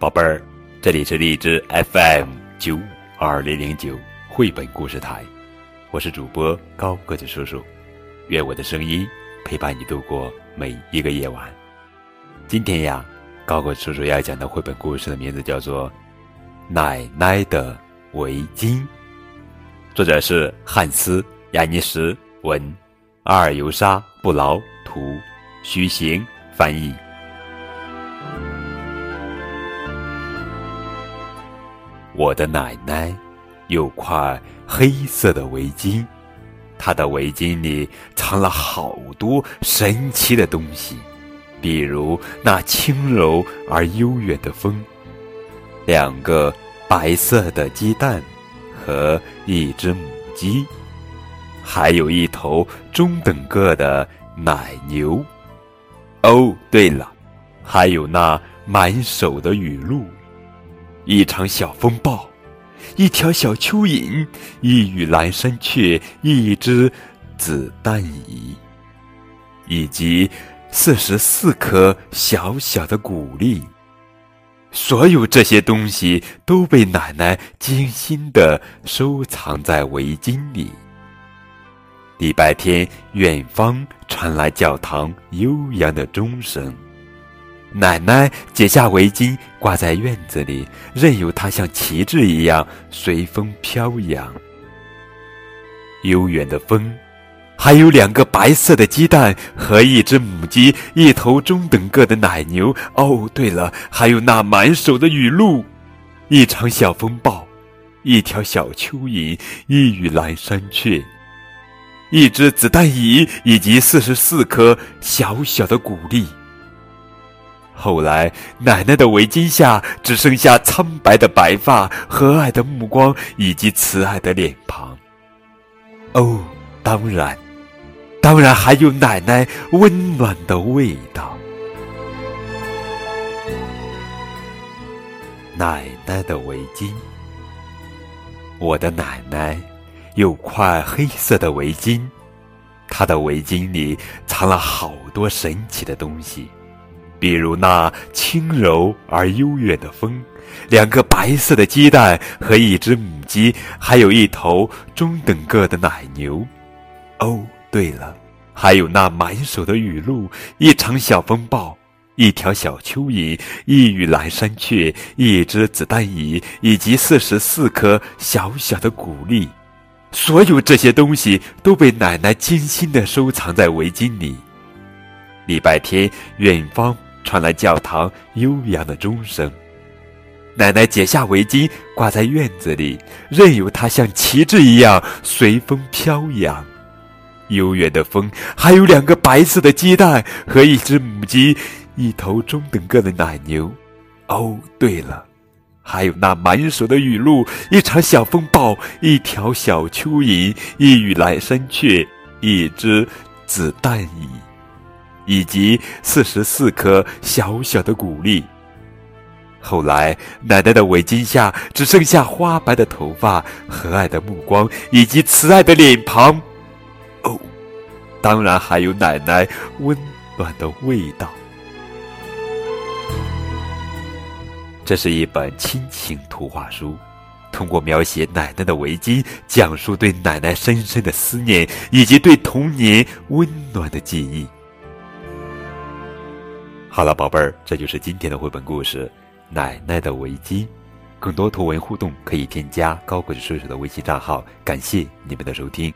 宝贝儿，这里是荔枝 FM 九二零零九绘本故事台，我是主播高个子叔叔，愿我的声音陪伴你度过每一个夜晚。今天呀，高个子叔叔要讲的绘本故事的名字叫做《奶奶的围巾》，作者是汉斯·亚尼什文，阿尔尤莎·布劳图，徐行翻译。我的奶奶有块黑色的围巾，她的围巾里藏了好多神奇的东西，比如那轻柔而悠远的风，两个白色的鸡蛋和一只母鸡，还有一头中等个的奶牛。哦，对了，还有那满手的雨露。一场小风暴，一条小蚯蚓，一羽蓝山雀，一只子弹蚁，以及四十四颗小小的谷粒。所有这些东西都被奶奶精心的收藏在围巾里。礼拜天，远方传来教堂悠扬的钟声。奶奶解下围巾，挂在院子里，任由它像旗帜一样随风飘扬。悠远的风，还有两个白色的鸡蛋和一只母鸡，一头中等个的奶牛。哦，对了，还有那满手的雨露，一场小风暴，一条小蚯蚓，一羽蓝山雀，一只子弹蚁，以及四十四颗小小的谷粒。后来，奶奶的围巾下只剩下苍白的白发、和蔼的目光以及慈爱的脸庞。哦，当然，当然还有奶奶温暖的味道。奶奶的围巾，我的奶奶有块黑色的围巾，她的围巾里藏了好多神奇的东西。比如那轻柔而悠远的风，两个白色的鸡蛋和一只母鸡，还有一头中等个的奶牛。哦，对了，还有那满手的雨露，一场小风暴，一条小蚯蚓，一羽蓝山雀，一只子弹蚁，以及四十四颗小小的谷粒。所有这些东西都被奶奶精心的收藏在围巾里。礼拜天，远方。传来教堂悠扬的钟声，奶奶解下围巾，挂在院子里，任由它像旗帜一样随风飘扬。悠远的风，还有两个白色的鸡蛋和一只母鸡，一头中等个的奶牛。哦，对了，还有那满手的雨露，一场小风暴，一条小蚯蚓，一羽蓝山雀，一只子弹蚁。以及四十四颗小小的谷粒。后来，奶奶的围巾下只剩下花白的头发、和蔼的目光以及慈爱的脸庞。哦，当然还有奶奶温暖的味道。这是一本亲情图画书，通过描写奶奶的围巾，讲述对奶奶深深的思念以及对童年温暖的记忆。好了，宝贝儿，这就是今天的绘本故事《奶奶的围巾》。更多图文互动可以添加高鬼子叔叔的微信账号。感谢你们的收听。